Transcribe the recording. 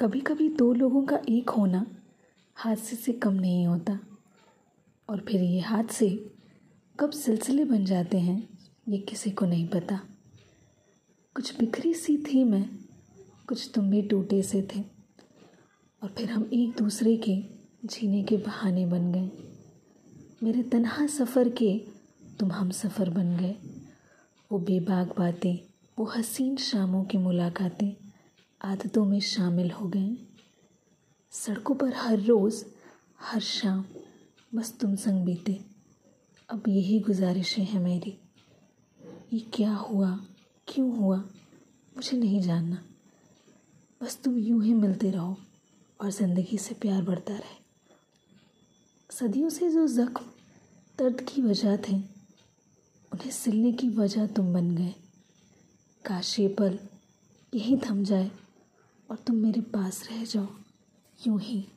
कभी कभी दो लोगों का एक होना हादसे से कम नहीं होता। और फिर ये हादसे कब सिलसिले बन जाते हैं, ये किसी को नहीं पता। कुछ बिखरी सी थी मैं, कुछ तुम भी टूटे से थे। और फिर हम एक दूसरे के जीने के बहाने बन गए। मेरे तनहा सफ़र के तुम हम सफ़र बन गए। वो बेबाक बातें, वो हसीन शामों की मुलाकातें आदतों में शामिल हो गए। सड़कों पर हर रोज़, हर शाम बस तुम संग बीते। अब यही गुजारिशें हैं मेरी। ये क्या हुआ? क्यों हुआ? मुझे नहीं जानना। बस तुम यूँ ही मिलते रहो और ज़िंदगी से प्यार बढ़ता रहे। सदियों से जो ज़ख्म, दर्द की वजह थे, उन्हें सिलने की वजह तुम बन गए। काश ये पल यहीं थम जाए। और तुम मेरे पास रह जाओ यूँ ही।